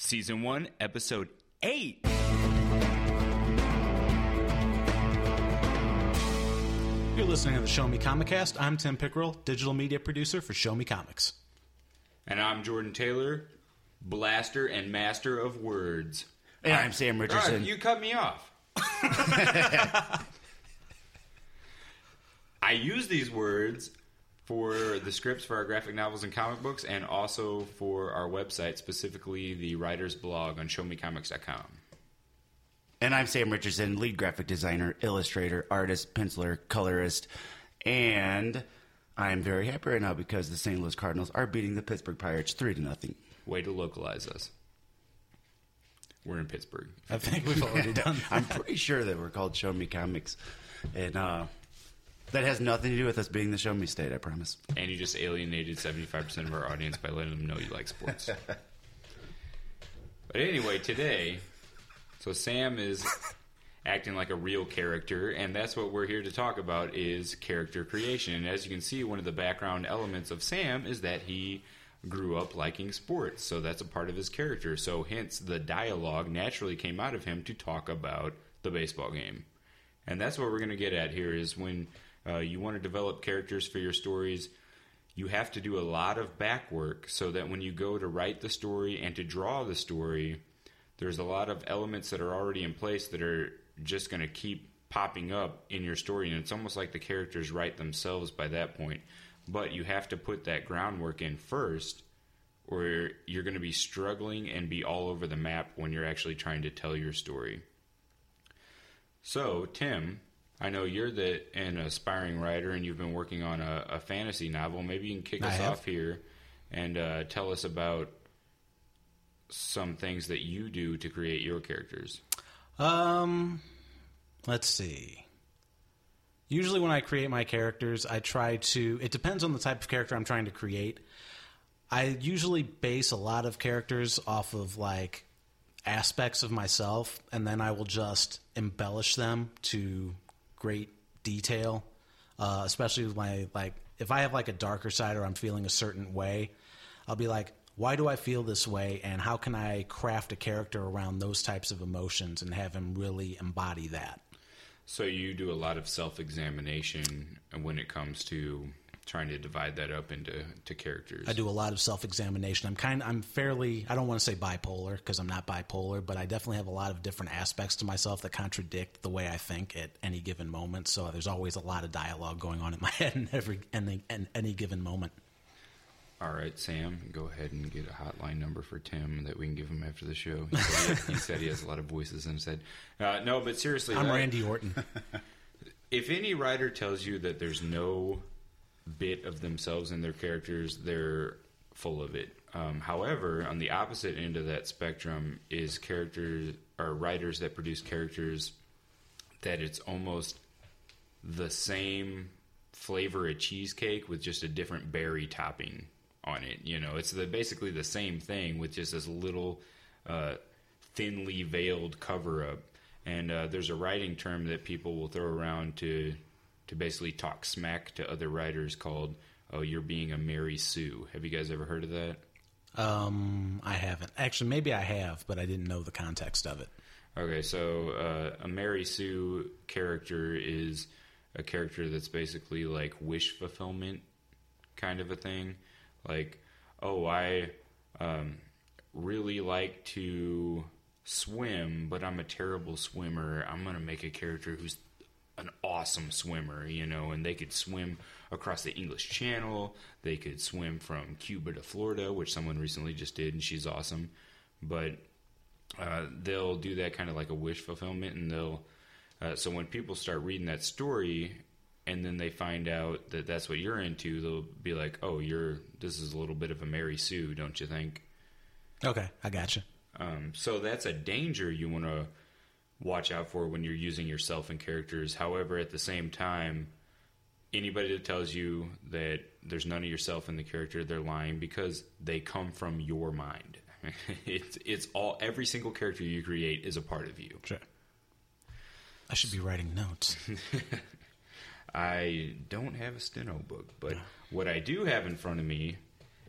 Season 1, Episode 8. You're listening to the Show Me Comic Cast. I'm Tim Pickerel, digital media producer for Show Me Comics. And I'm Jordan Taylor, blaster and master of words. And I'm Sam Richardson. right, you cut me off. I use these words for the scripts for our graphic novels and comic books, and also for our website, specifically the writer's blog on showmecomics.com. And I'm Sam Richardson, lead graphic designer, illustrator, artist, penciler, colorist, and I'm very happy right now because the St. Louis Cardinals are beating the Pittsburgh Pirates three to nothing. Way to localize us. We're in Pittsburgh. I think we've already done That. I'm pretty sure that we're called Show Me Comics, and uh, that has nothing to do with us being the Show Me State. I promise. And you just alienated 75% of our audience by letting them know you like sports. but anyway, today, so Sam is acting like a real character, and that's what we're here to talk about is character creation. And as you can see, one of the background elements of Sam is that he grew up liking sports, so that's a part of his character. So hence the dialogue naturally came out of him to talk about the baseball game. And that's what we're going to get at here is when uh, you want to develop characters for your stories, you have to do a lot of back work so that when you go to write the story and to draw the story, there's a lot of elements that are already in place that are just going to keep popping up in your story. And it's almost like the characters write themselves by that point. But you have to put that groundwork in first, or you're going to be struggling and be all over the map when you're actually trying to tell your story. So, Tim, I know you're the an aspiring writer, and you've been working on a, a fantasy novel. Maybe you can kick I us have. off here and uh, tell us about some things that you do to create your characters. Um, let's see. Usually, when I create my characters, I try to. It depends on the type of character I'm trying to create. I usually base a lot of characters off of like aspects of myself, and then I will just embellish them to great detail. Uh, especially with my like, if I have like a darker side or I'm feeling a certain way, I'll be like, why do I feel this way, and how can I craft a character around those types of emotions and have him really embody that? So you do a lot of self examination when it comes to trying to divide that up into to characters. I do a lot of self examination. I'm kind I'm fairly I don't want to say bipolar because I'm not bipolar, but I definitely have a lot of different aspects to myself that contradict the way I think at any given moment. So there's always a lot of dialogue going on in my head in every any, in any given moment. All right, Sam, go ahead and get a hotline number for Tim that we can give him after the show. He said he, he, said he has a lot of voices in his head. Uh, no, but seriously, I'm uh, Randy Orton. if any writer tells you that there's no bit of themselves in their characters, they're full of it. Um, however, on the opposite end of that spectrum is characters or writers that produce characters that it's almost the same flavor of cheesecake with just a different berry topping on it. You know, it's the basically the same thing with just this little uh, thinly veiled cover up. And uh, there's a writing term that people will throw around to to basically talk smack to other writers called "Oh, you're being a Mary Sue." Have you guys ever heard of that? Um, I haven't actually. Maybe I have, but I didn't know the context of it. Okay, so uh, a Mary Sue character is a character that's basically like wish fulfillment kind of a thing. Like, oh, I um, really like to swim, but I'm a terrible swimmer. I'm going to make a character who's an awesome swimmer, you know, and they could swim across the English Channel. They could swim from Cuba to Florida, which someone recently just did, and she's awesome. But uh, they'll do that kind of like a wish fulfillment, and they'll. Uh, so when people start reading that story, and then they find out that that's what you're into, they'll be like, "Oh, you're this is a little bit of a Mary Sue, don't you think?" Okay, I gotcha. Um, so that's a danger you want to watch out for when you're using yourself and characters. However, at the same time, anybody that tells you that there's none of yourself in the character, they're lying because they come from your mind. it's it's all every single character you create is a part of you. Sure. I should be writing notes. I don't have a steno book, but what I do have in front of me,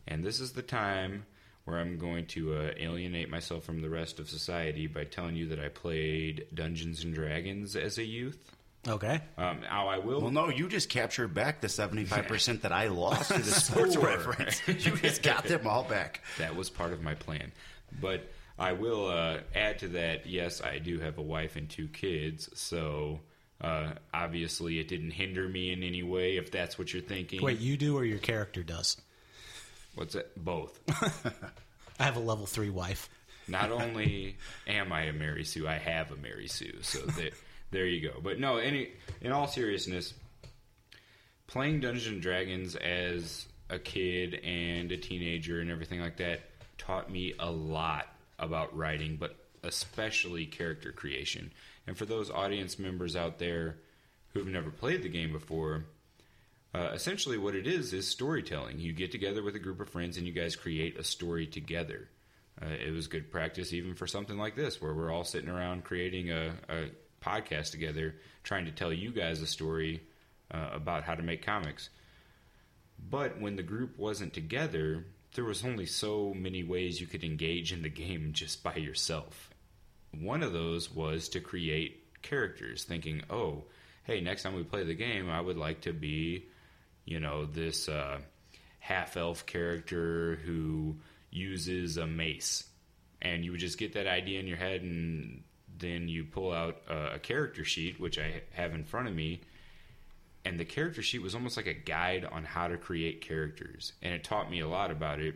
and this is the time where I'm going to uh, alienate myself from the rest of society by telling you that I played Dungeons and Dragons as a youth. Okay. Um, now I will. Well, no, you just captured back the 75% that I lost to the sports Score. reference. You just got them all back. that was part of my plan. But I will uh, add to that. Yes, I do have a wife and two kids, so uh, obviously it didn't hinder me in any way. If that's what you're thinking, Wait, you do or your character does? What's it? Both. I have a level three wife. Not only am I a Mary Sue, I have a Mary Sue. So there, there you go. But no, any in all seriousness, playing Dungeons and Dragons as a kid and a teenager and everything like that taught me a lot about writing, but especially character creation. And for those audience members out there who've never played the game before, uh, essentially what it is is storytelling. You get together with a group of friends and you guys create a story together. Uh, it was good practice even for something like this, where we're all sitting around creating a, a podcast together, trying to tell you guys a story uh, about how to make comics. But when the group wasn't together, there was only so many ways you could engage in the game just by yourself. One of those was to create characters, thinking, oh, hey, next time we play the game, I would like to be, you know, this uh, half elf character who uses a mace. And you would just get that idea in your head, and then you pull out a, a character sheet, which I have in front of me, and the character sheet was almost like a guide on how to create characters and it taught me a lot about it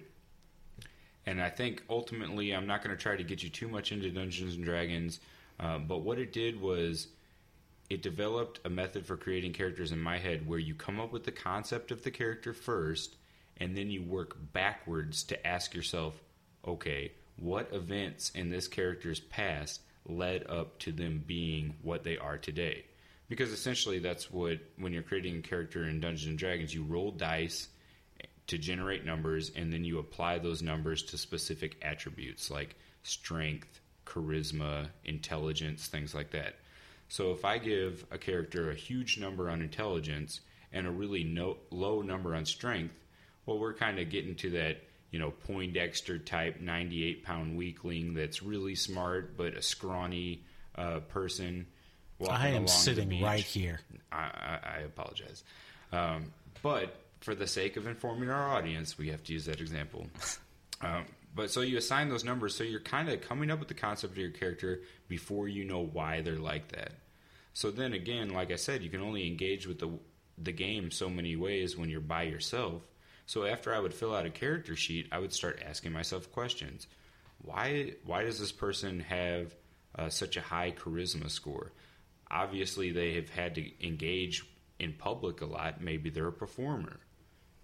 and i think ultimately i'm not going to try to get you too much into dungeons and dragons uh, but what it did was it developed a method for creating characters in my head where you come up with the concept of the character first and then you work backwards to ask yourself okay what events in this character's past led up to them being what they are today because essentially that's what when you're creating a character in Dungeons and Dragons, you roll dice to generate numbers, and then you apply those numbers to specific attributes like strength, charisma, intelligence, things like that. So if I give a character a huge number on intelligence and a really no, low number on strength, well, we're kind of getting to that you know Poindexter type 98 pound weakling that's really smart but a scrawny uh, person. I am sitting right here. I, I, I apologize. Um, but for the sake of informing our audience, we have to use that example. Um, but so you assign those numbers, so you're kind of coming up with the concept of your character before you know why they're like that. So then again, like I said, you can only engage with the the game so many ways when you're by yourself. So after I would fill out a character sheet, I would start asking myself questions. Why why does this person have uh, such a high charisma score? Obviously, they have had to engage in public a lot. Maybe they're a performer.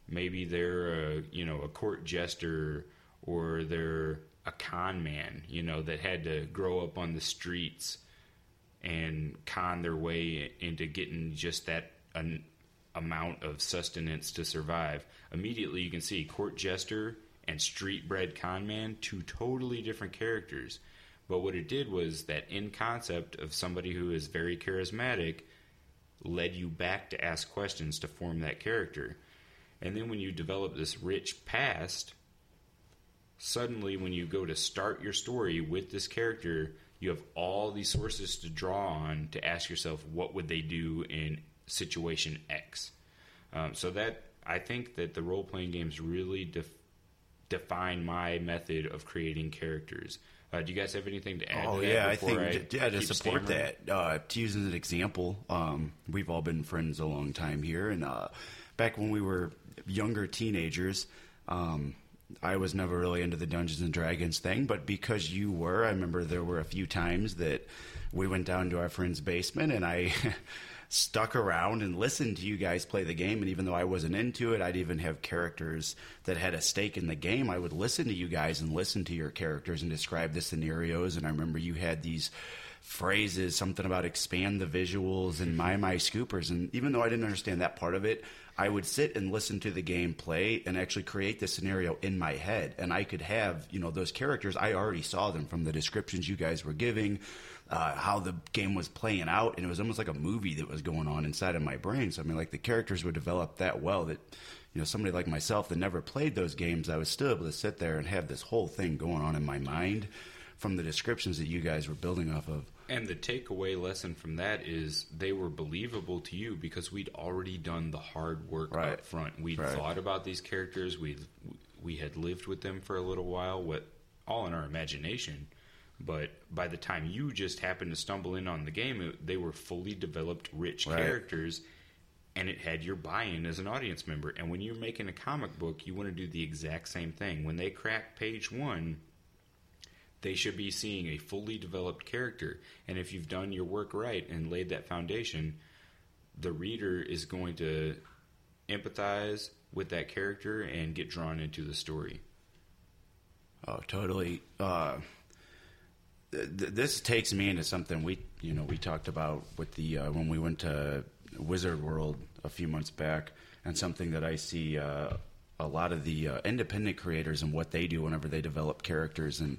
Maybe they're a you know a court jester or they're a con man. You know that had to grow up on the streets and con their way into getting just that an amount of sustenance to survive. Immediately, you can see court jester and street bred con man, two totally different characters. But what it did was that in concept of somebody who is very charismatic led you back to ask questions to form that character. And then when you develop this rich past, suddenly when you go to start your story with this character, you have all these sources to draw on to ask yourself what would they do in situation X. Um, so that I think that the role playing games really def- define my method of creating characters. Uh, do you guys have anything to add? Oh to that yeah, I think yeah to support stammering? that. Uh, to use as an example, um, we've all been friends a long time here, and uh, back when we were younger teenagers, um, I was never really into the Dungeons and Dragons thing, but because you were, I remember there were a few times that we went down to our friend's basement, and I. Stuck around and listened to you guys play the game, and even though I wasn't into it, I'd even have characters that had a stake in the game. I would listen to you guys and listen to your characters and describe the scenarios. And I remember you had these phrases, something about expand the visuals and my my scoopers. And even though I didn't understand that part of it, I would sit and listen to the game play and actually create the scenario in my head. And I could have, you know, those characters. I already saw them from the descriptions you guys were giving, uh, how the game was playing out, and it was almost like a movie that was going on inside of my brain. So I mean, like the characters were developed that well that you know somebody like myself that never played those games, I was still able to sit there and have this whole thing going on in my mind from the descriptions that you guys were building off of. And the takeaway lesson from that is they were believable to you because we'd already done the hard work Right. up front. We'd Right. thought about these characters. We we had lived with them for a little while, what all in our imagination. But by the time you just happened to stumble in on the game, it, they were fully developed, rich Right. characters, and it had your buy-in as an audience member. And when you're making a comic book, you want to do the exact same thing. When they crack page one, they should be seeing a fully developed character. And if you've done your work right and laid that foundation, the reader is going to empathize with that character and get drawn into the story. Oh, totally. Uh, th- th- this takes me into something we, you know, we talked about with the uh, when we went to Wizard World a few months back, and something that I see uh, a lot of the uh, independent creators and what they do whenever they develop characters, and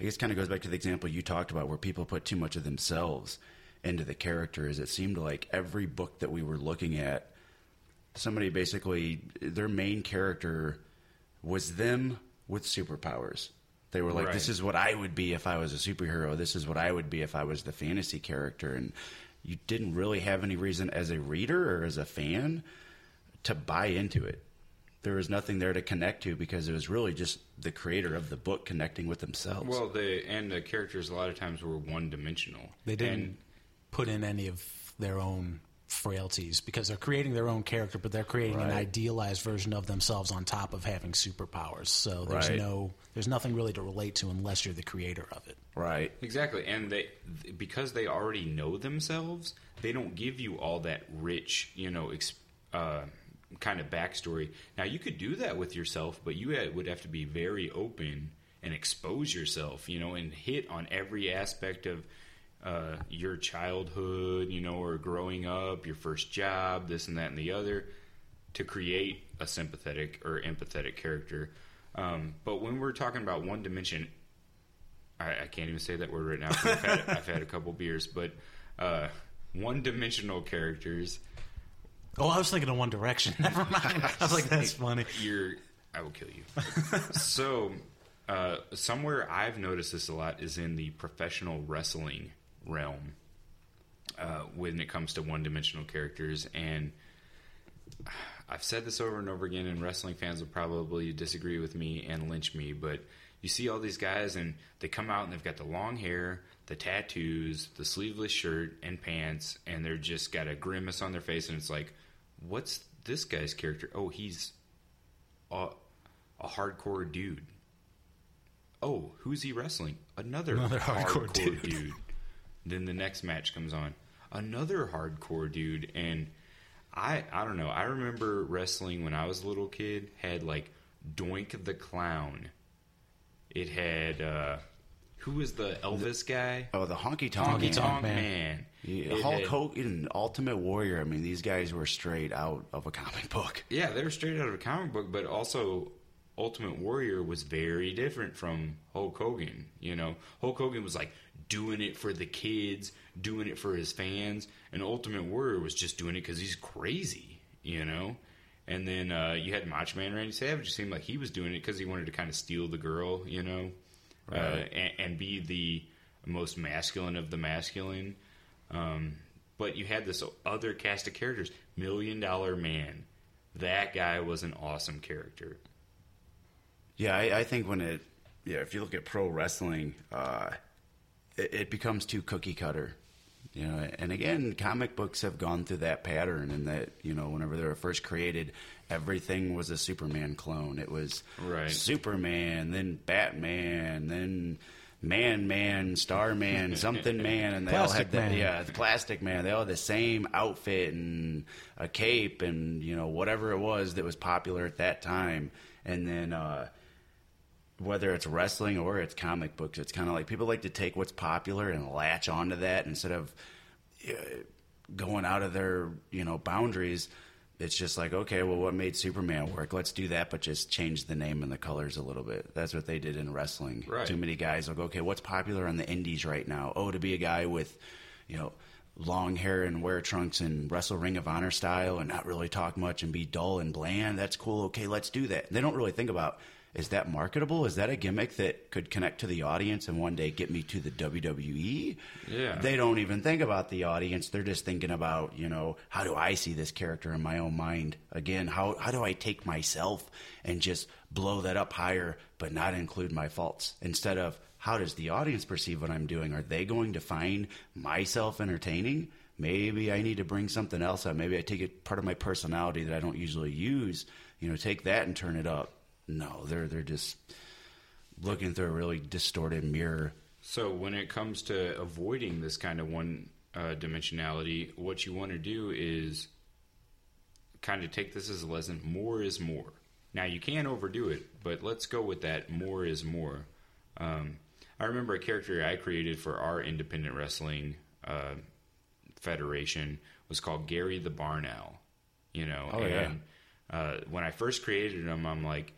I guess kind of goes back to the example you talked about where people put too much of themselves into the characters. It seemed like every book that we were looking at, somebody basically their main character was them with superpowers. They were like, Right. "This is what I would be if I was a superhero. This is what I would be if I was the fantasy character." And you didn't really have any reason as a reader or as a fan to buy into it. There was nothing there to connect to because it was really just the creator of the book connecting with themselves. Well, the and the characters a lot of times were one dimensional. They didn't And put in any of their own frailties because they're creating their own character, but they're creating an idealized version of themselves on top of having superpowers. So there's Right. no, there's nothing really to relate to unless you're the creator of it. right. Exactly, and they because they already know themselves, they don't give you all that rich, you know, ex, uh, kind of backstory. Now you could do that with yourself, but you would have to be very open and expose yourself, you know, and hit on every aspect of uh, your childhood, you know, or growing up, your first job, this and that and the other, to create a sympathetic or empathetic character. Um, but when we're talking about one dimension, I, I can't even say that word right now. I've, had, I've had a couple beers, but uh, one-dimensional characters. Oh, I was thinking of One Direction. Never mind. I was like, that's funny. You're, I will kill you. so, uh, somewhere I've noticed this a lot is in the professional wrestling realm. Uh, when it comes to one-dimensional characters, and I've said this over and over again, and wrestling fans will probably disagree with me and lynch me, but you see all these guys, and they come out and they've got the long hair, the tattoos, the sleeveless shirt and pants, and they're just got a grimace on their face, and it's like, what's this guy's character? Oh, he's a, a hardcore dude. Oh, who's he wrestling? Another, Another hardcore, hardcore dude. dude. Then the next match comes on. Another hardcore dude. And I I don't know. I remember wrestling when I was a little kid had like Doink the Clown. It had uh who was the Elvis guy? Oh, the honky tonk. Honky. Tonk Man. Man. Yeah, Hulk had- Hogan, Ultimate Warrior. I mean, these guys were straight out of a comic book. Yeah, they were straight out of a comic book, but also Ultimate Warrior was very different from Hulk Hogan. You know, Hulk Hogan was like doing it for the kids, doing it for his fans, and Ultimate Warrior was just doing it because he's crazy. You know, and then uh, you had Macho Man Randy Savage. It seemed like he was doing it because he wanted to kind of steal the girl. You know, uh, and, and be the most masculine of the masculine. Um, but you had this other cast of characters, Million Dollar Man. That guy was an awesome character. Yeah, I, I think when it, yeah, if you look at pro wrestling, uh, it, it becomes too cookie cutter. You know, and again, comic books have gone through that pattern, and that you know, whenever they were first created, everything was a Superman clone. It was Right. Superman, then Batman, then Man Man, Starman, something Man, and they all had that. Man. Yeah, the Plastic Man. They all had the same outfit and a cape and you know whatever it was that was popular at that time, and then. uh whether it's wrestling or it's comic books, it's kind of like people like to take what's popular and latch onto that instead of uh, going out of their you know boundaries. It's just like okay, well, what made Superman work? Let's do that, but just change the name and the colors a little bit. That's what they did in wrestling. Right. Too many guys will go, okay, what's popular on the indies right now? Oh, to be a guy with, you know. long hair and wear trunks and wrestle Ring of Honor style and not really talk much and be dull and bland. That's cool. Okay, let's do that. They don't really think about is that marketable? Is that a gimmick that could connect to the audience and one day get me to the WWE? Yeah. They don't even think about the audience. They're just thinking about, you know, how do I see this character in my own mind? Again, how, how do I take myself and just blow that up higher, but not include my faults? Instead of, how does the audience perceive what I'm doing? Are they going to find myself entertaining? Maybe I need to bring something else out. Maybe I take it part of my personality that I don't usually use. You know, take that and turn it up. No, they're they're just looking through a really distorted mirror. So when it comes to avoiding this kind of one uh, dimensionality, what you want to do is kind of take this as a lesson. More is more. Now you can overdo it, but let's go with that. More is more. Um, I remember a character I created for our independent wrestling uh, federation was called Gary the Barn Owl. You know, Oh, yeah. uh, when I first created him, I'm like,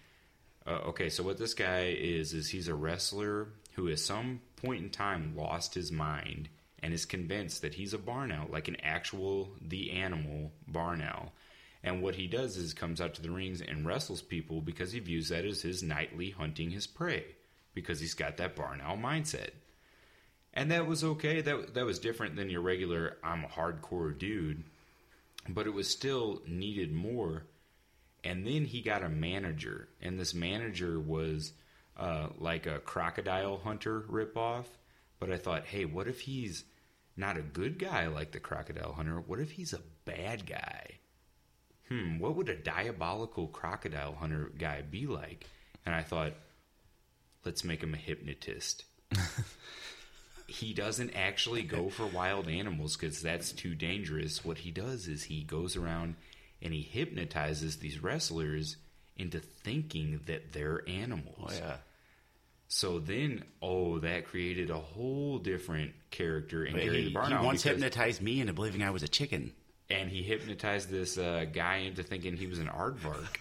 uh, okay, so what this guy is is he's a wrestler who, at some point in time, lost his mind and is convinced that he's a barn owl, like an actual the animal barn owl. And what he does is comes out to the rings and wrestles people because he views that as his nightly hunting his prey because he's got that barn owl mindset. And that was okay. That that was different than your regular I'm a hardcore dude, but it was still needed more. And then he got a manager, and this manager was uh, like a crocodile hunter ripoff. But I thought, hey, what if he's not a good guy like the crocodile hunter? What if he's a bad guy? Hmm, what would a diabolical crocodile hunter guy be like? And I thought, let's make him a hypnotist. he doesn't actually go for wild animals because that's too dangerous. What he does is he goes around and he hypnotizes these wrestlers into thinking that they're animals. Oh yeah. So then, oh, that created a whole different character in Gary he, the Barn he once hypnotized me into believing I was a chicken. and he hypnotized this uh, guy into thinking he was an aardvark,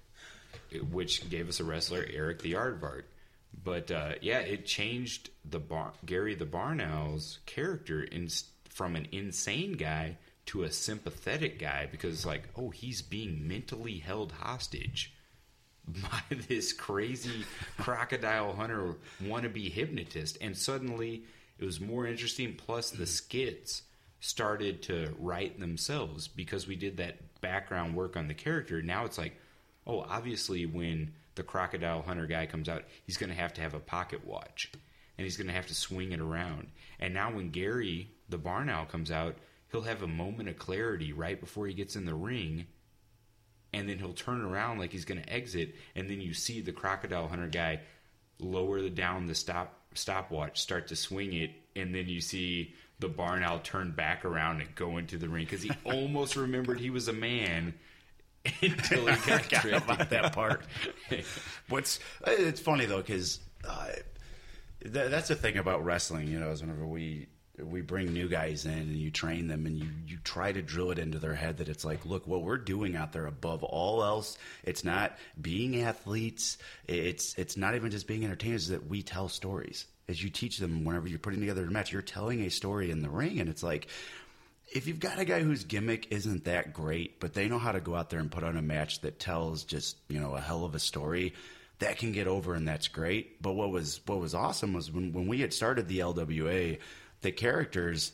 which gave us a wrestler, Eric the Aardvark. But uh, yeah, it changed the bar- Gary the Barn Owl's character in, from an insane guy to a sympathetic guy because, like, oh, he's being mentally held hostage by this crazy crocodile hunter wannabe hypnotist. And suddenly it was more interesting. Plus, the skits started to write themselves because we did that background work on the character. Now it's like, oh, obviously, when the crocodile hunter guy comes out, he's going to have to have a pocket watch and he's going to have to swing it around. And now, when Gary, the barn owl, comes out, he'll have a moment of clarity right before he gets in the ring and then he'll turn around like he's going to exit, and then you see the crocodile hunter guy lower the, down the stop stopwatch, start to swing it, and then you see the barn owl turn back around and go into the ring because he almost remembered he was a man until he got tricked. about that part. What's it's funny though because uh, th- that's the thing about wrestling. You know, is whenever we we bring new guys in and you train them and you you try to drill it into their head that it's like, look, what we're doing out there above all else, it's not being athletes. It's it's not even just being entertainers. Is that we tell stories. As you teach them, whenever you're putting together a match, you're telling a story in the ring, and it's like if you've got a guy whose gimmick isn't that great, but they know how to go out there and put on a match that tells just you know a hell of a story, that can get over and that's great. But what was what was awesome was when when we had started the LWA, the characters.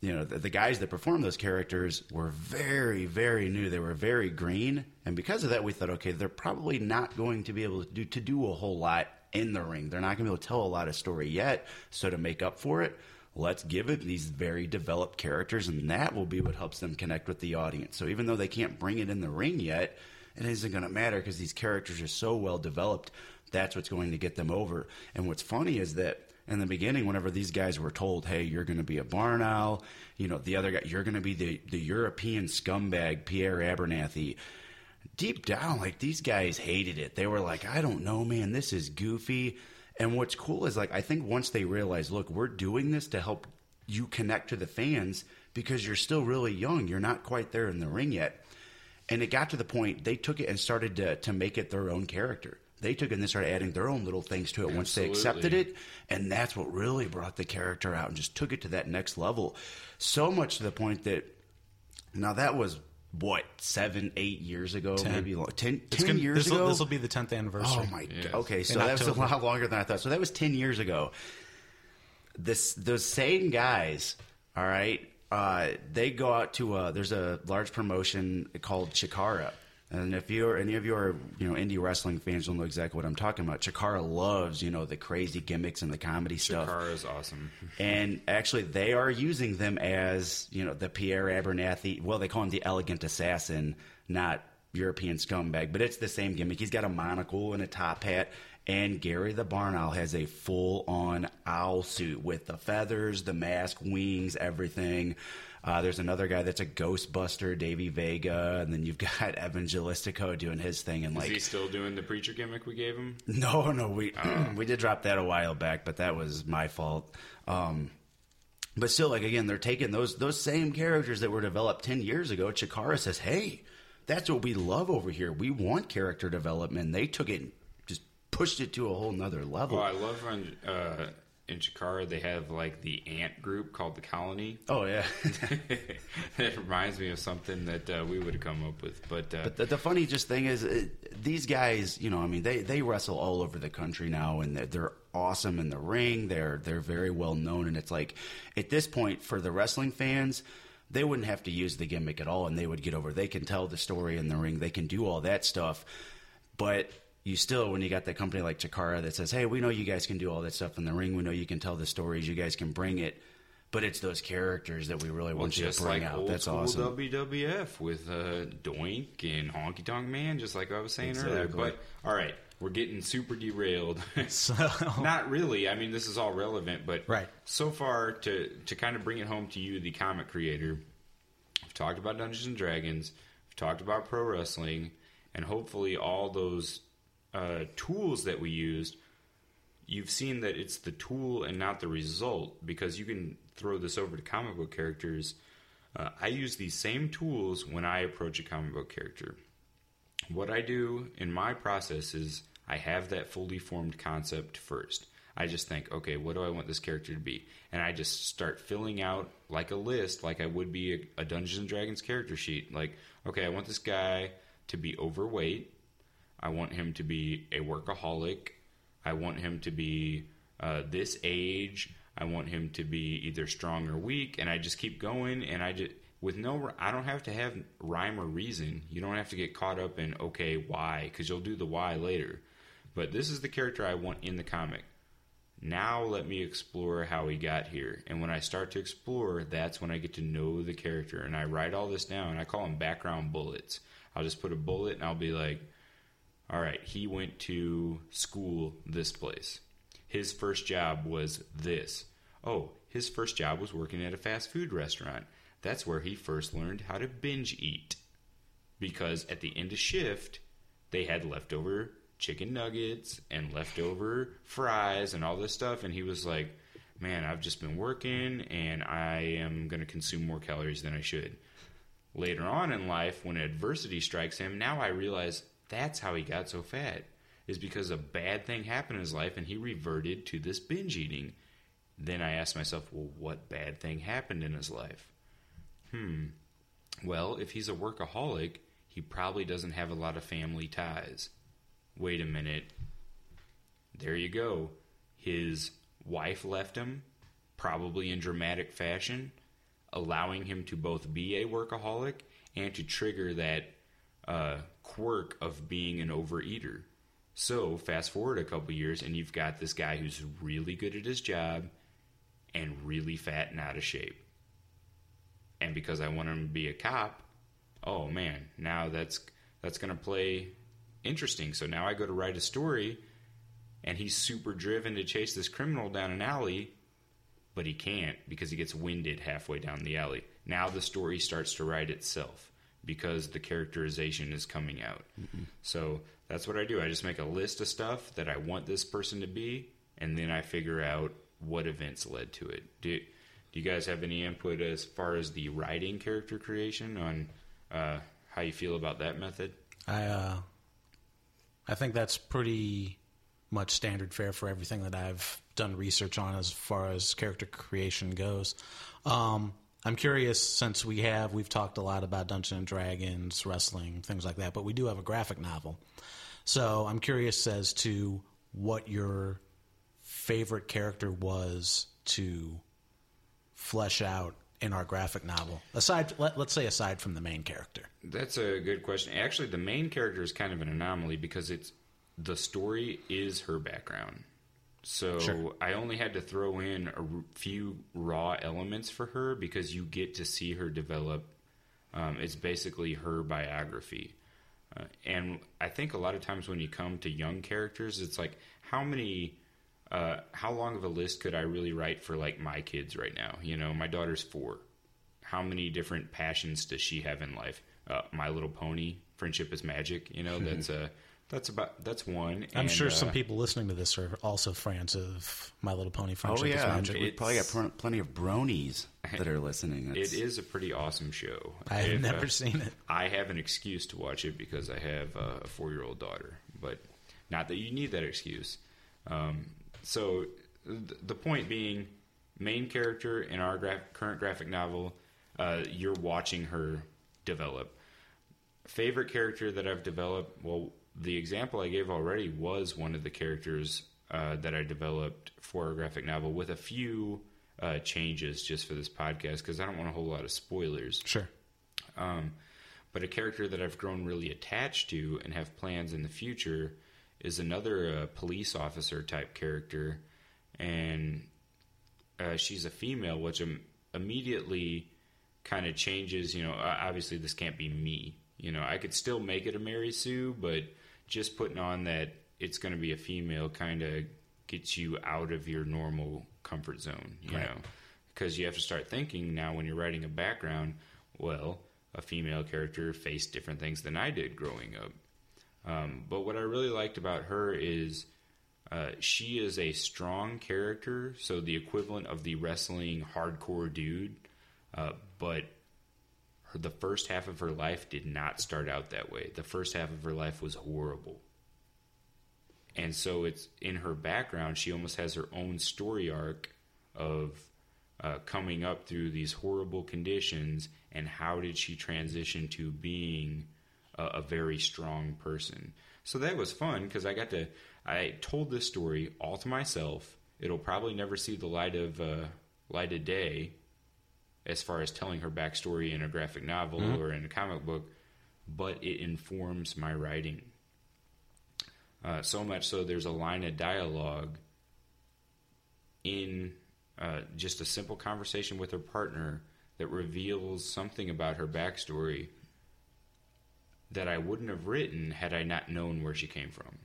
You know, the, the guys that performed those characters were very, very new. They were very green, and because of that, we thought, okay, they're probably not going to be able to do to do a whole lot in the ring. They're not going to be able to tell a lot of story yet. So to make up for it, let's give it these very developed characters, and that will be what helps them connect with the audience. So even though they can't bring it in the ring yet, it isn't going to matter because these characters are so well developed. That's what's going to get them over. And what's funny is that in the beginning, whenever these guys were told, "Hey, you're going to be a barn owl," you know, the other guy, you're going to be the the European scumbag Pierre Abernathy deep down, like these guys hated it. They were like, I don't know, man, this is goofy. And what's cool is like, I think once they realize, look, we're doing this to help you connect to the fans because you're still really young. You're not quite there in the ring yet. And it got to the point they took it and started to, to make it their own character. They took it and they started adding their own little things to it once they accepted it. And that's what really brought the character out and just took it to that next level. So much to the point that now that was what, seven, eight years ago, Ten. maybe lo- 10, It's 10 gonna- years ago. This will be the 10th anniversary. Oh my Yes. god! Okay, so that was a lot longer than I thought. So that was ten years ago. This those same guys, all right. Uh, they go out to uh, there's a large promotion called Chikara, and if you're any of you are you know indie wrestling fans, you'll know exactly what I'm talking about. Chikara loves you know the crazy gimmicks and the comedy stuff. Chikara is awesome. And actually, they are using them as you know the Pierre Abernathy. Well, they call him the elegant assassin, not European scumbag, but it's the same gimmick. He's got a monocle and a top hat. And Gary the Barn Owl has a full on owl suit with the feathers, the mask, wings, everything. Uh, there's another guy that's a Ghostbuster, Davey Vega, and then you've got Evangelistico doing his thing. And Is like, he still doing the preacher gimmick we gave him? no, no, we we did drop that a while back, but that was my fault. Um, but still, like again, they're taking those those same characters that were developed ten years ago. Chikara says, "Hey, that's what we love over here. We want character development." They took it, and just pushed it to a whole nother level. Well, I love on uh, in Chikara they have like the ant group called the Colony. oh yeah. it reminds me of something that uh, we would have come up with. But, uh, But the, the funny just thing is, uh, these guys, you know, I mean, they, they wrestle all over the country now, and they're, they're awesome in the ring. They're they're very well known, and it's like at this point for the wrestling fans, they wouldn't have to use the gimmick at all, and they would get over. They can tell the story in the ring. They can do all that stuff, but. You still, when you got that company like Chikara that says, "Hey, we know you guys can do all that stuff in the ring. We know you can tell the stories. You guys can bring it." But it's those characters that we really well, want you to bring like out. old That's awesome. WWF with uh, Doink and Honky Tonk Man, just like I was saying earlier. But all right, we're getting super derailed. So, Not really. I mean, this is all relevant, but Right. so far to to kind of bring it home to you, the comic creator. We've talked about Dungeons and Dragons. We've talked about pro wrestling, and hopefully all those uh, tools that we used. You've seen that it's the tool and not the result because you can throw this over to comic book characters. Uh, I use these same tools when I approach a comic book character what I do in my process is I have that fully formed concept first. I just think, okay, what do I want this character to be? And I just start filling out like a list, like I would be a, a Dungeons and Dragons character sheet. Like, okay, I want this guy to be overweight. I want him to be a workaholic. I want him to be uh, this age. I want him to be either strong or weak, and I just keep going. And I just with no, I don't have to have rhyme or reason. You don't have to get caught up in okay why because you'll do the why later. But this is the character I want in the comic. Now let me explore how he got here. And when I start to explore, that's when I get to know the character. And I write all this down. I call them background bullets. I'll just put a bullet and I'll be like, all right, he went to school this place. His first job was this. Oh, his first job was working at a fast food restaurant. That's where he first learned how to binge eat. Because at the end of shift, they had leftover chicken nuggets and leftover fries and all this stuff. And he was like, Man, I've just been working and I am going to consume more calories than I should. Later on in life, when adversity strikes him, now I realize that's how he got so fat. Is because a bad thing happened in his life and he reverted to this binge eating. Then I asked myself, well, what bad thing happened in his life? Hmm. Well, if he's a workaholic, he probably doesn't have a lot of family ties. Wait a minute. There you go. His wife left him, probably in dramatic fashion, allowing him to both be a workaholic and to trigger that uh, quirk of being an overeater. So, fast forward a couple years, and you've got this guy who's really good at his job and really fat and out of shape. And because I want him to be a cop, oh man, now that's that's going to play interesting. So now I go to write a story, and he's super driven to chase this criminal down an alley, but he can't because he gets winded halfway down the alley. Now the story starts to write itself because the characterization is coming out. So that's what I do. I just make a list of stuff that I want this person to be, and then I figure out what events led to it. Do, do you guys have any input as far as the writing character creation on uh, how you feel about that method? I uh, I think that's pretty much standard fare for everything that I've done research on as far as character creation goes. Um, I'm curious since we have we've talked a lot about Dungeons and Dragons, wrestling, things like that, but we do have a graphic novel. So I'm curious as to what your favorite character was to flesh out in our graphic novel. Aside, let, let's say aside from the main character. That's a good question. Actually, the main character is kind of an anomaly because it's the story is her background. So Sure. I only had to throw in a r- few raw elements for her because you get to see her develop. Um, it's basically her biography. Uh, and I think a lot of times when you come to young characters, it's like how many, uh, how long of a list could I really write for like my kids right now? You know, my daughter's four. How many different passions does she have in life? Uh, my Little Pony, friendship is magic. You know, that's a that's about that's one. I'm And, sure some uh, people listening to this are also fans of My Little Pony Oh Friendship is yeah, I'm Magic. we probably got It's- pl- plenty of bronies that are listening. It That's, is a pretty awesome show. I've If, never uh, seen it. I have an excuse to watch it because I have uh, a four year old daughter, but not that you need that excuse. Um, so th- the point being, main character in our graph- current graphic novel, uh, you're watching her develop. Favorite character that I've developed, well, the example I gave already was one of the characters uh, that I developed for a graphic novel with a few uh, changes just for this podcast because I don't want a whole lot of spoilers. Sure. Um, but a character that I've grown really attached to and have plans in the future is another uh, police officer type character, and uh, she's a female, which im- immediately kind of changes. You know, obviously this can't be me. You know, I could still make it a Mary Sue, but just putting on that it's going to be a female kind of gets you out of your normal comfort zone. You Right. know, because you have to start thinking now when you're writing a background. Well, a female character faced different things than I did growing up. Um, but what I really liked about her is uh, she is a strong character, so the equivalent of the wrestling hardcore dude. Uh, but her, the first half of her life did not start out that way. The first half of her life was horrible. And so it's in her background, she almost has her own story arc of uh, coming up through these horrible conditions and how did she transition to being a, a very strong person. So that was fun because I got to, I told this story all to myself. It'll probably never see the light of uh, light of day as far as telling her backstory in a graphic novel or in a comic book, but it informs my writing. Uh, so much so, there's a line of dialogue in uh, just a simple conversation with her partner that reveals something about her backstory that I wouldn't have written had I not known where she came from.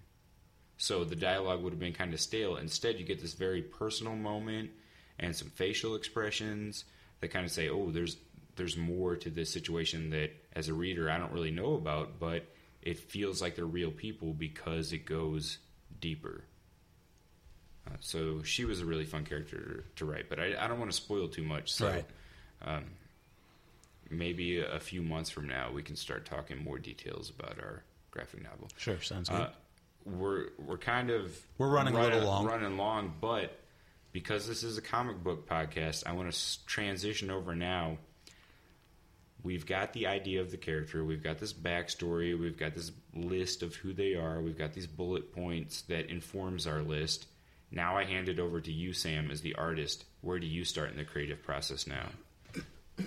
So the dialogue would have been kind of stale. Instead, you get this very personal moment and some facial expressions that kind of say, "Oh, there's there's more to this situation that, as a reader, I don't really know about, but it feels like they're real people because it goes deeper." Uh, so she was a really fun character to write, but I, I don't want to spoil too much. So Right. um, maybe a, few months from now, we can start talking more details about our graphic novel. Sure. Sounds good. Uh, we're we're kind of We're running a little long. running long, but because this is a comic book podcast, I want to transition over now. We've got the idea of the character, we've got this backstory, we've got this list of who they are, we've got these bullet points that informs our list. Now I hand it over to you, Sam, as the artist. Where do you start in the creative process now?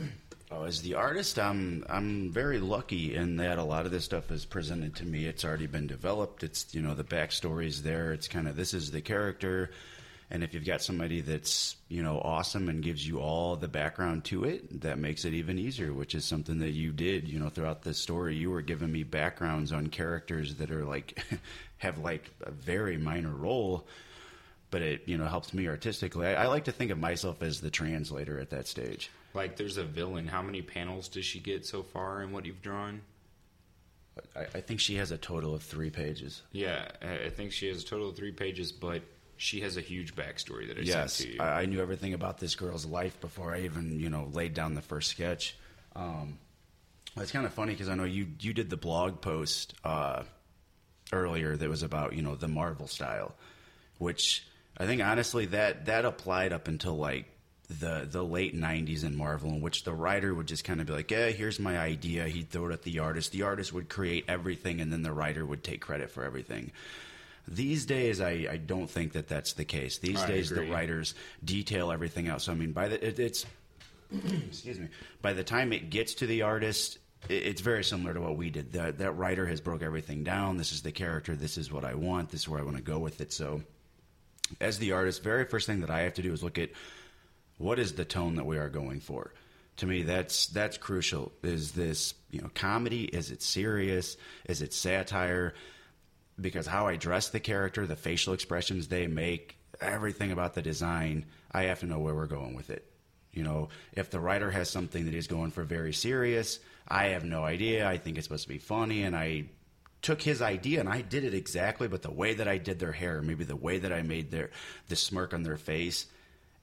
Oh, as the artist, I'm I'm very lucky in that a lot of this stuff is presented to me. It's already been developed. It's you know the backstory is there. It's kind of this is the character, and if you've got somebody that's you know awesome and gives you all the background to it, that makes it even easier. Which is something that you did. You know throughout this story, you were giving me backgrounds on characters that are like have like a very minor role. But it, you know, helps me artistically. I, I like to think of myself as the translator at that stage. Like, there's a villain. How many panels does she get so far in what you've drawn? I, I think she has a total of three pages. Yeah, I I think she has a total of three pages, but she has a huge backstory that I yes, sent to you. I, I knew everything about this girl's life before I even, you know, laid down the first sketch. Um, it's kind of funny because I know you you did the blog post uh, earlier that was about you know the Marvel style, which I think honestly that that applied up until like the the late '90s in Marvel, in which the writer would just kind of be like, "Yeah, here's my idea." He'd throw it at the artist. The artist would create everything, and then the writer would take credit for everything. These days, I, I don't think that that's the case. These I days, agree. the writers detail everything out. So I mean, by the it, it's excuse me, by the time it gets to the artist, it's very similar to what we did. That that writer has broke everything down. This is the character. This is what I want. This is where I want to go with it. So, as the artist, very first thing that I have to do is look at what is the tone that we are going for. To me, that's that's crucial. Is this you know comedy? Is it serious? Is it satire? Because how I dress the character, the facial expressions they make, everything about the design, I have to know where we're going with it. You know, if the writer has something that is going for very serious, I have no idea. I think it's supposed to be funny, and I took his idea and I did it exactly, but the way that I did their hair, maybe the way that I made their the smirk on their face,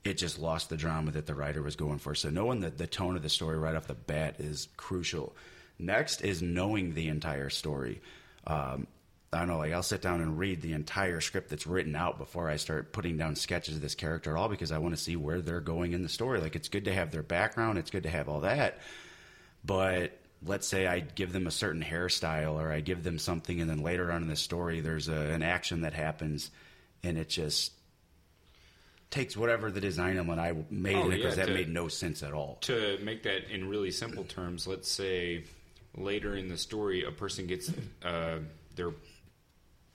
it just lost the drama that the writer was going for. So knowing the, the tone of the story right off the bat is crucial. Next is knowing the entire story. Um, I don't know, like I'll sit down and read the entire script that's written out before I start putting down sketches of this character at all because I want to see where they're going in the story. Like it's good to have their background, it's good to have all that. But let's say I give them a certain hairstyle or I give them something and then later on in the story there's a, an action that happens and it just takes whatever the design element I made Oh, in it because yeah, that to- made no sense at all. to make that in really simple terms, let's say later in the story, a person gets uh, they're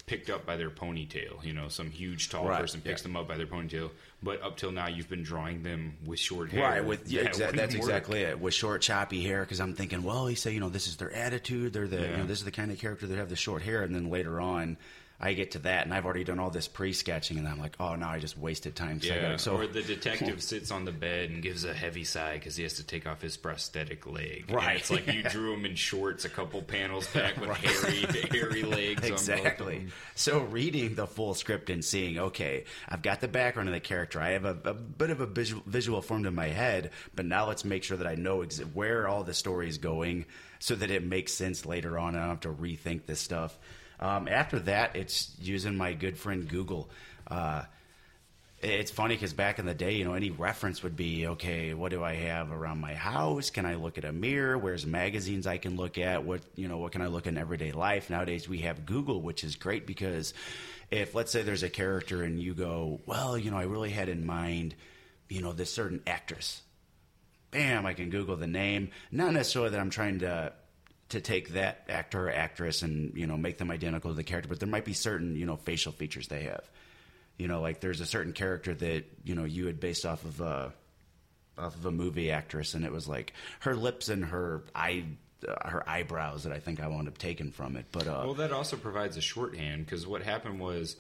picked up by their ponytail. You know, some huge tall Right, person picks yeah. them up by their ponytail. But up till now, you've been drawing them with short hair. Right, with yeah, That exa- that's work. exactly it. With short, choppy hair, because I'm thinking, well, he said, you know, this is their attitude. They're the, you know, this is the kind of character that have the short hair, and then later on, I get to that, and I've already done all this pre-sketching, and I'm like, oh, no, I just wasted time. So Yeah, so or the detective sits on the bed and gives a heavy sigh because he has to take off his prosthetic leg. And Right. it's like you drew him in shorts a couple panels back with hairy, hairy legs. on both of Exactly. So reading the full script and seeing, okay, I've got the background of the character. I have a, a bit of a visual, visual formed in my head, but now let's make sure that I know ex- where all the story is going so that it makes sense later on. and I don't have to rethink this stuff. Um, after that, it's using my good friend Google. Uh, it's funny because back in the day, you know, any reference would be okay. What do I have around my house? Can I look at a mirror? Where's magazines I can look at? What you know? What can I look in everyday life? Nowadays, we have Google, which is great because if let's say there's a character and you go, well, you know, I really had in mind, you know, this certain actress. Bam! I can Google the name. Not necessarily that I'm trying to to take that actor or actress and you know make them identical to the character, but there might be certain you know facial features they have. You know, like there's a certain character that you know you had based off of a off of a movie actress, and it was like her lips and her eye uh, her eyebrows that I think I wound up taking from it. But uh, Well, that also provides a shorthand because what happened was,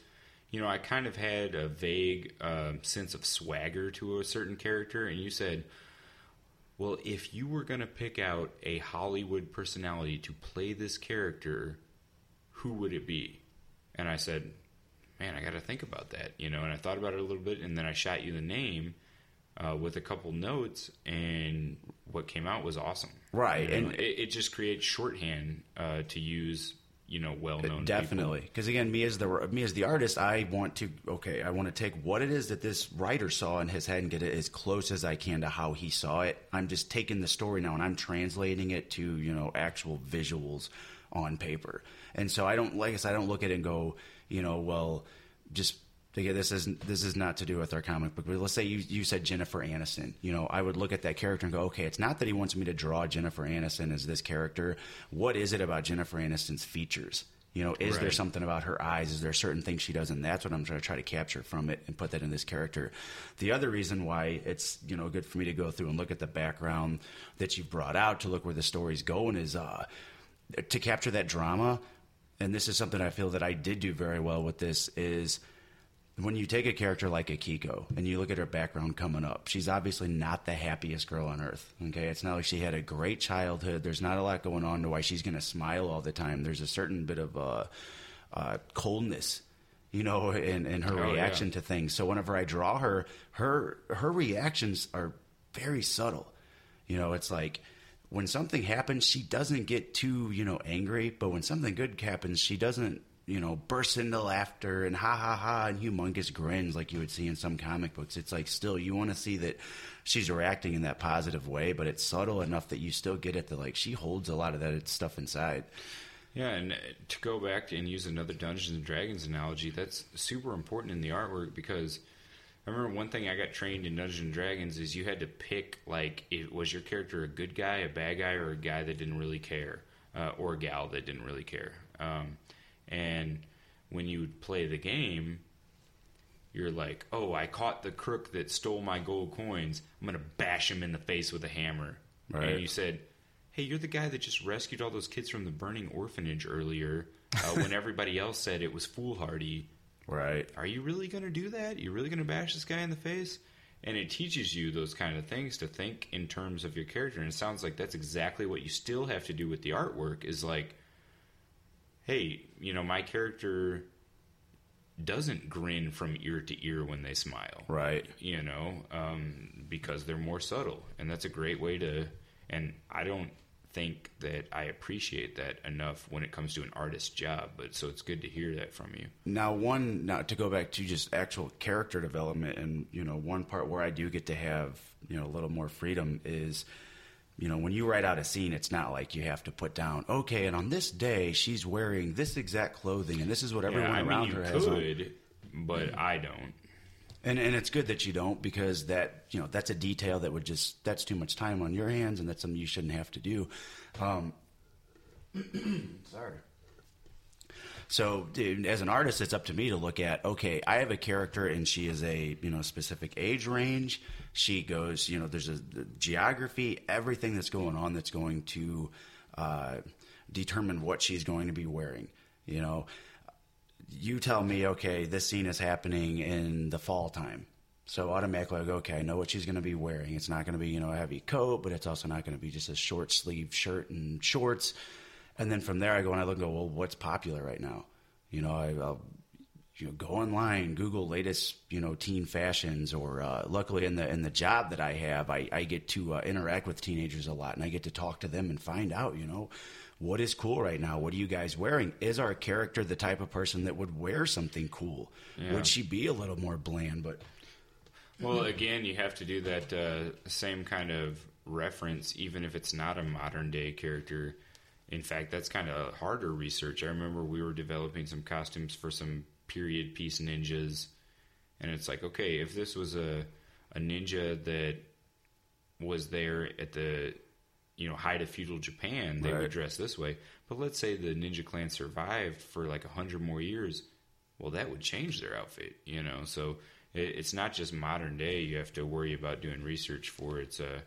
you know, I kind of had a vague uh, sense of swagger to a certain character, and you said, well, if you were going to pick out a Hollywood personality to play this character, who would it be? And I said, man, I got to think about that, you know. And I thought about it a little bit, and then I shot you the name uh, with a couple notes, and what came out was awesome. Right, You know, and- it, it just creates shorthand uh, to use, you know, well-known. Definitely, because again, me as the me as the artist, I want to okay, I want to take what it is that this writer saw in his head and get it as close as I can to how he saw it. I'm just taking the story now and I'm translating it to you know actual visuals on paper, and so I don't like I said, I don't look at it and go, you know, well, just. Again, this isn't this is not to do with our comic book, but let's say you, you said Jennifer Aniston. You know, I would look at that character and go, okay, it's not that he wants me to draw Jennifer Aniston as this character. What is it about Jennifer Aniston's features? You know, is there something about her eyes? Is there certain things she does? And that's what I'm trying to try to capture from it and put that in this character. The other reason why it's you know good for me to go through and look at the background that you've brought out to look where the story's going is uh, to capture that drama. And this is something I feel that I did do very well with this is when you take a character like Akiko and you look at her background coming up, she's obviously not the happiest girl on earth. Okay, it's not like she had a great childhood. There's not a lot going on to why she's going to smile all the time. There's a certain bit of uh, uh, coldness, you know, in, in her Oh, reaction yeah. to things. So whenever I draw her, her her reactions are very subtle. You know, it's like when something happens, she doesn't get too, you know, angry, but when something good happens, she doesn't you know, bursts into laughter and ha ha ha and humongous grins like you would see in some comic books. It's like still you want to see that she's reacting in that positive way, but it's subtle enough that you still get it that like she holds a lot of that stuff inside. Yeah, and uh, to go back and use another Dungeons and Dragons analogy, that's super important in the artwork because I remember one thing I got trained in Dungeons and Dragons is you had to pick like it was your character a good guy, a bad guy, or a guy that didn't really care, uh, or a gal that didn't really care. Um, and when you play the game, you're like, oh, I caught the crook that stole my gold coins. I'm gonna bash him in the face with a hammer. Right. And you said, hey, you're the guy that just rescued all those kids from the burning orphanage earlier, uh, when everybody else said it was foolhardy. Right. Are you really gonna do that? You're really gonna bash this guy in the face? And it teaches you those kind of things to think in terms of your character. And it sounds like that's exactly what you still have to do with the artwork. Is like hey, you know, my character doesn't grin from ear to ear when they smile. Right. You know, um, because they're more subtle. And that's a great way to. And I don't think that I appreciate that enough when it comes to an artist's job. But so it's good to hear that from you. Now, one now to go back to just actual character development, and you know, one part where I do get to have you know a little more freedom is, you know, when you write out a scene, it's not like you have to put down, okay, and on this day she's wearing this exact clothing, and this is what everyone yeah, I around mean, her has. on. could, but I don't. And and it's good that you don't because that you know that's a detail that would just that's too much time on your hands and that's something you shouldn't have to do. Um, sorry. So, as an artist, it's up to me to look at. Okay, I have a character, and she is a you know specific age range. She goes, you know, there's a the geography, everything that's going on that's going to uh, determine what she's going to be wearing. You know, you tell me, okay, this scene is happening in the fall time. So automatically I go, okay, I know what she's going to be wearing. It's not going to be, you know, a heavy coat, but it's also not going to be just a short sleeve shirt and shorts. And then from there I go and I look and go, well, what's popular right now? You know, I, I'll you know, go online, Google latest, you know, teen fashions, or uh, luckily in the in the job that I have, I, I get to uh, interact with teenagers a lot, and I get to talk to them and find out, you know, what is cool right now? What are you guys wearing? Is our character the type of person that would wear something cool? Yeah. Would she be a little more bland? But Well, again, you have to do that uh, same kind of reference, even if it's not a modern day character. In fact, that's kind of harder research. I remember we were developing some costumes for some period piece ninjas, and it's like, okay, if this was a a ninja that was there at the you know height of feudal Japan, they Right. would dress this way. But let's say the ninja clan survived for like a hundred more years, well, that would change their outfit, you know. So it, it's not just modern day. You have to worry about doing research for it's uh,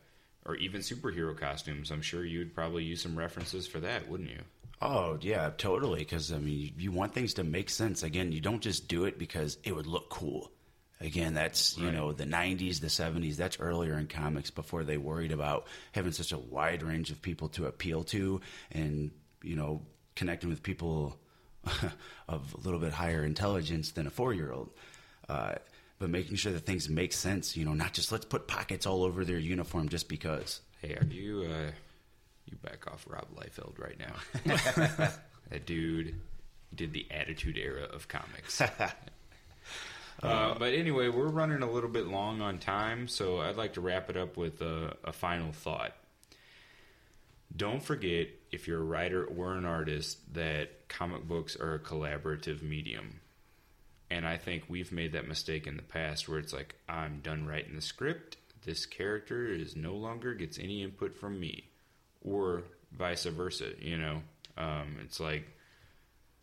or even superhero costumes. I'm sure you'd probably use some references for that, wouldn't you? oh yeah, totally. Because I mean, you want things to make sense. Again, you don't just do it because it would look cool. Again, that's you Right. know the '90s, the '70s. That's earlier in comics before they worried about having such a wide range of people to appeal to, and you know connecting with people of a little bit higher intelligence than a four-year-old. Uh, but making sure that things make sense, you know, not just let's put pockets all over their uniform just because. Hey, are you uh, you back off Rob Liefeld right now? that dude did the Attitude Era of comics. Uh, but anyway, we're running a little bit long on time, so I'd like to wrap it up with a, a final thought. Don't forget, if you're a writer or an artist, that comic books are a collaborative medium. And I think we've made that mistake in the past where it's like, I'm done writing the script. This character is no longer gets any input from me. Or vice versa, you know? Um, it's like,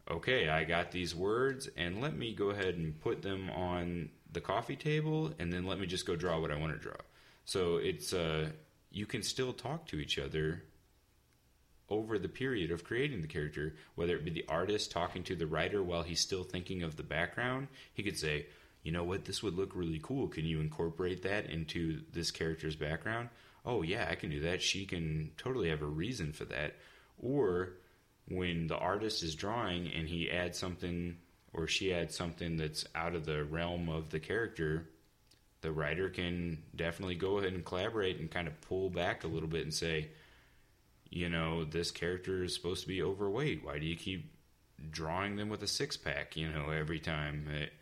okay, I got these words, and let me go ahead and put them on the coffee table, and then let me just go draw what I want to draw. So it's, uh, you can still talk to each other over the period of creating the character, whether it be the artist talking to the writer while he's still thinking of the background, he could say, you know what, this would look really cool. Can you incorporate that into this character's background? Oh, yeah, I can do that. She can totally have a reason for that. Or when the artist is drawing and he adds something or she adds something that's out of the realm of the character, the writer can definitely go ahead and collaborate and kind of pull back a little bit and say, you know, this character is supposed to be overweight. Why do you keep drawing them with a six pack, you know, every time. It,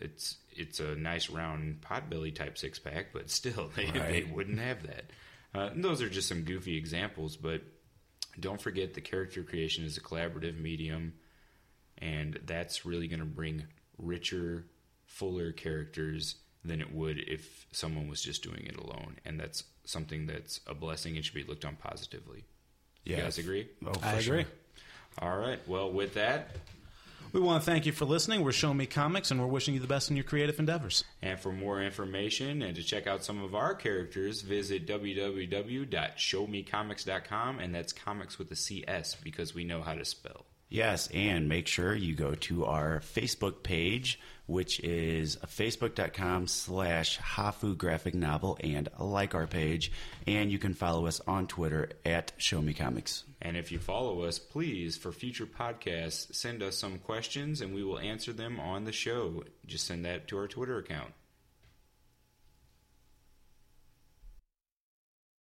it's it's a nice round potbelly type six pack, but still they, they wouldn't have that. Uh, those are just some goofy examples, but don't forget the character creation is a collaborative medium, and that's really going to bring richer, fuller characters than it would if someone was just doing it alone. And that's something that's a blessing and should be looked on positively. You Yes. guys agree? Oh, for I sure. agree. All right. Well, with that, We want to thank you for listening. We're Show Me Comics, and we're wishing you the best in your creative endeavors. And for more information and to check out some of our characters, visit www.showmecomics.com, and that's comics with a CS because we know how to spell. Yes, and make sure you go to our Facebook page, which is facebook.com slash Hafu Graphic Novel, and like our page. And you can follow us on Twitter at Show Me Comics. And if you follow us, please, for future podcasts, send us some questions and we will answer them on the show. Just send that to our Twitter account.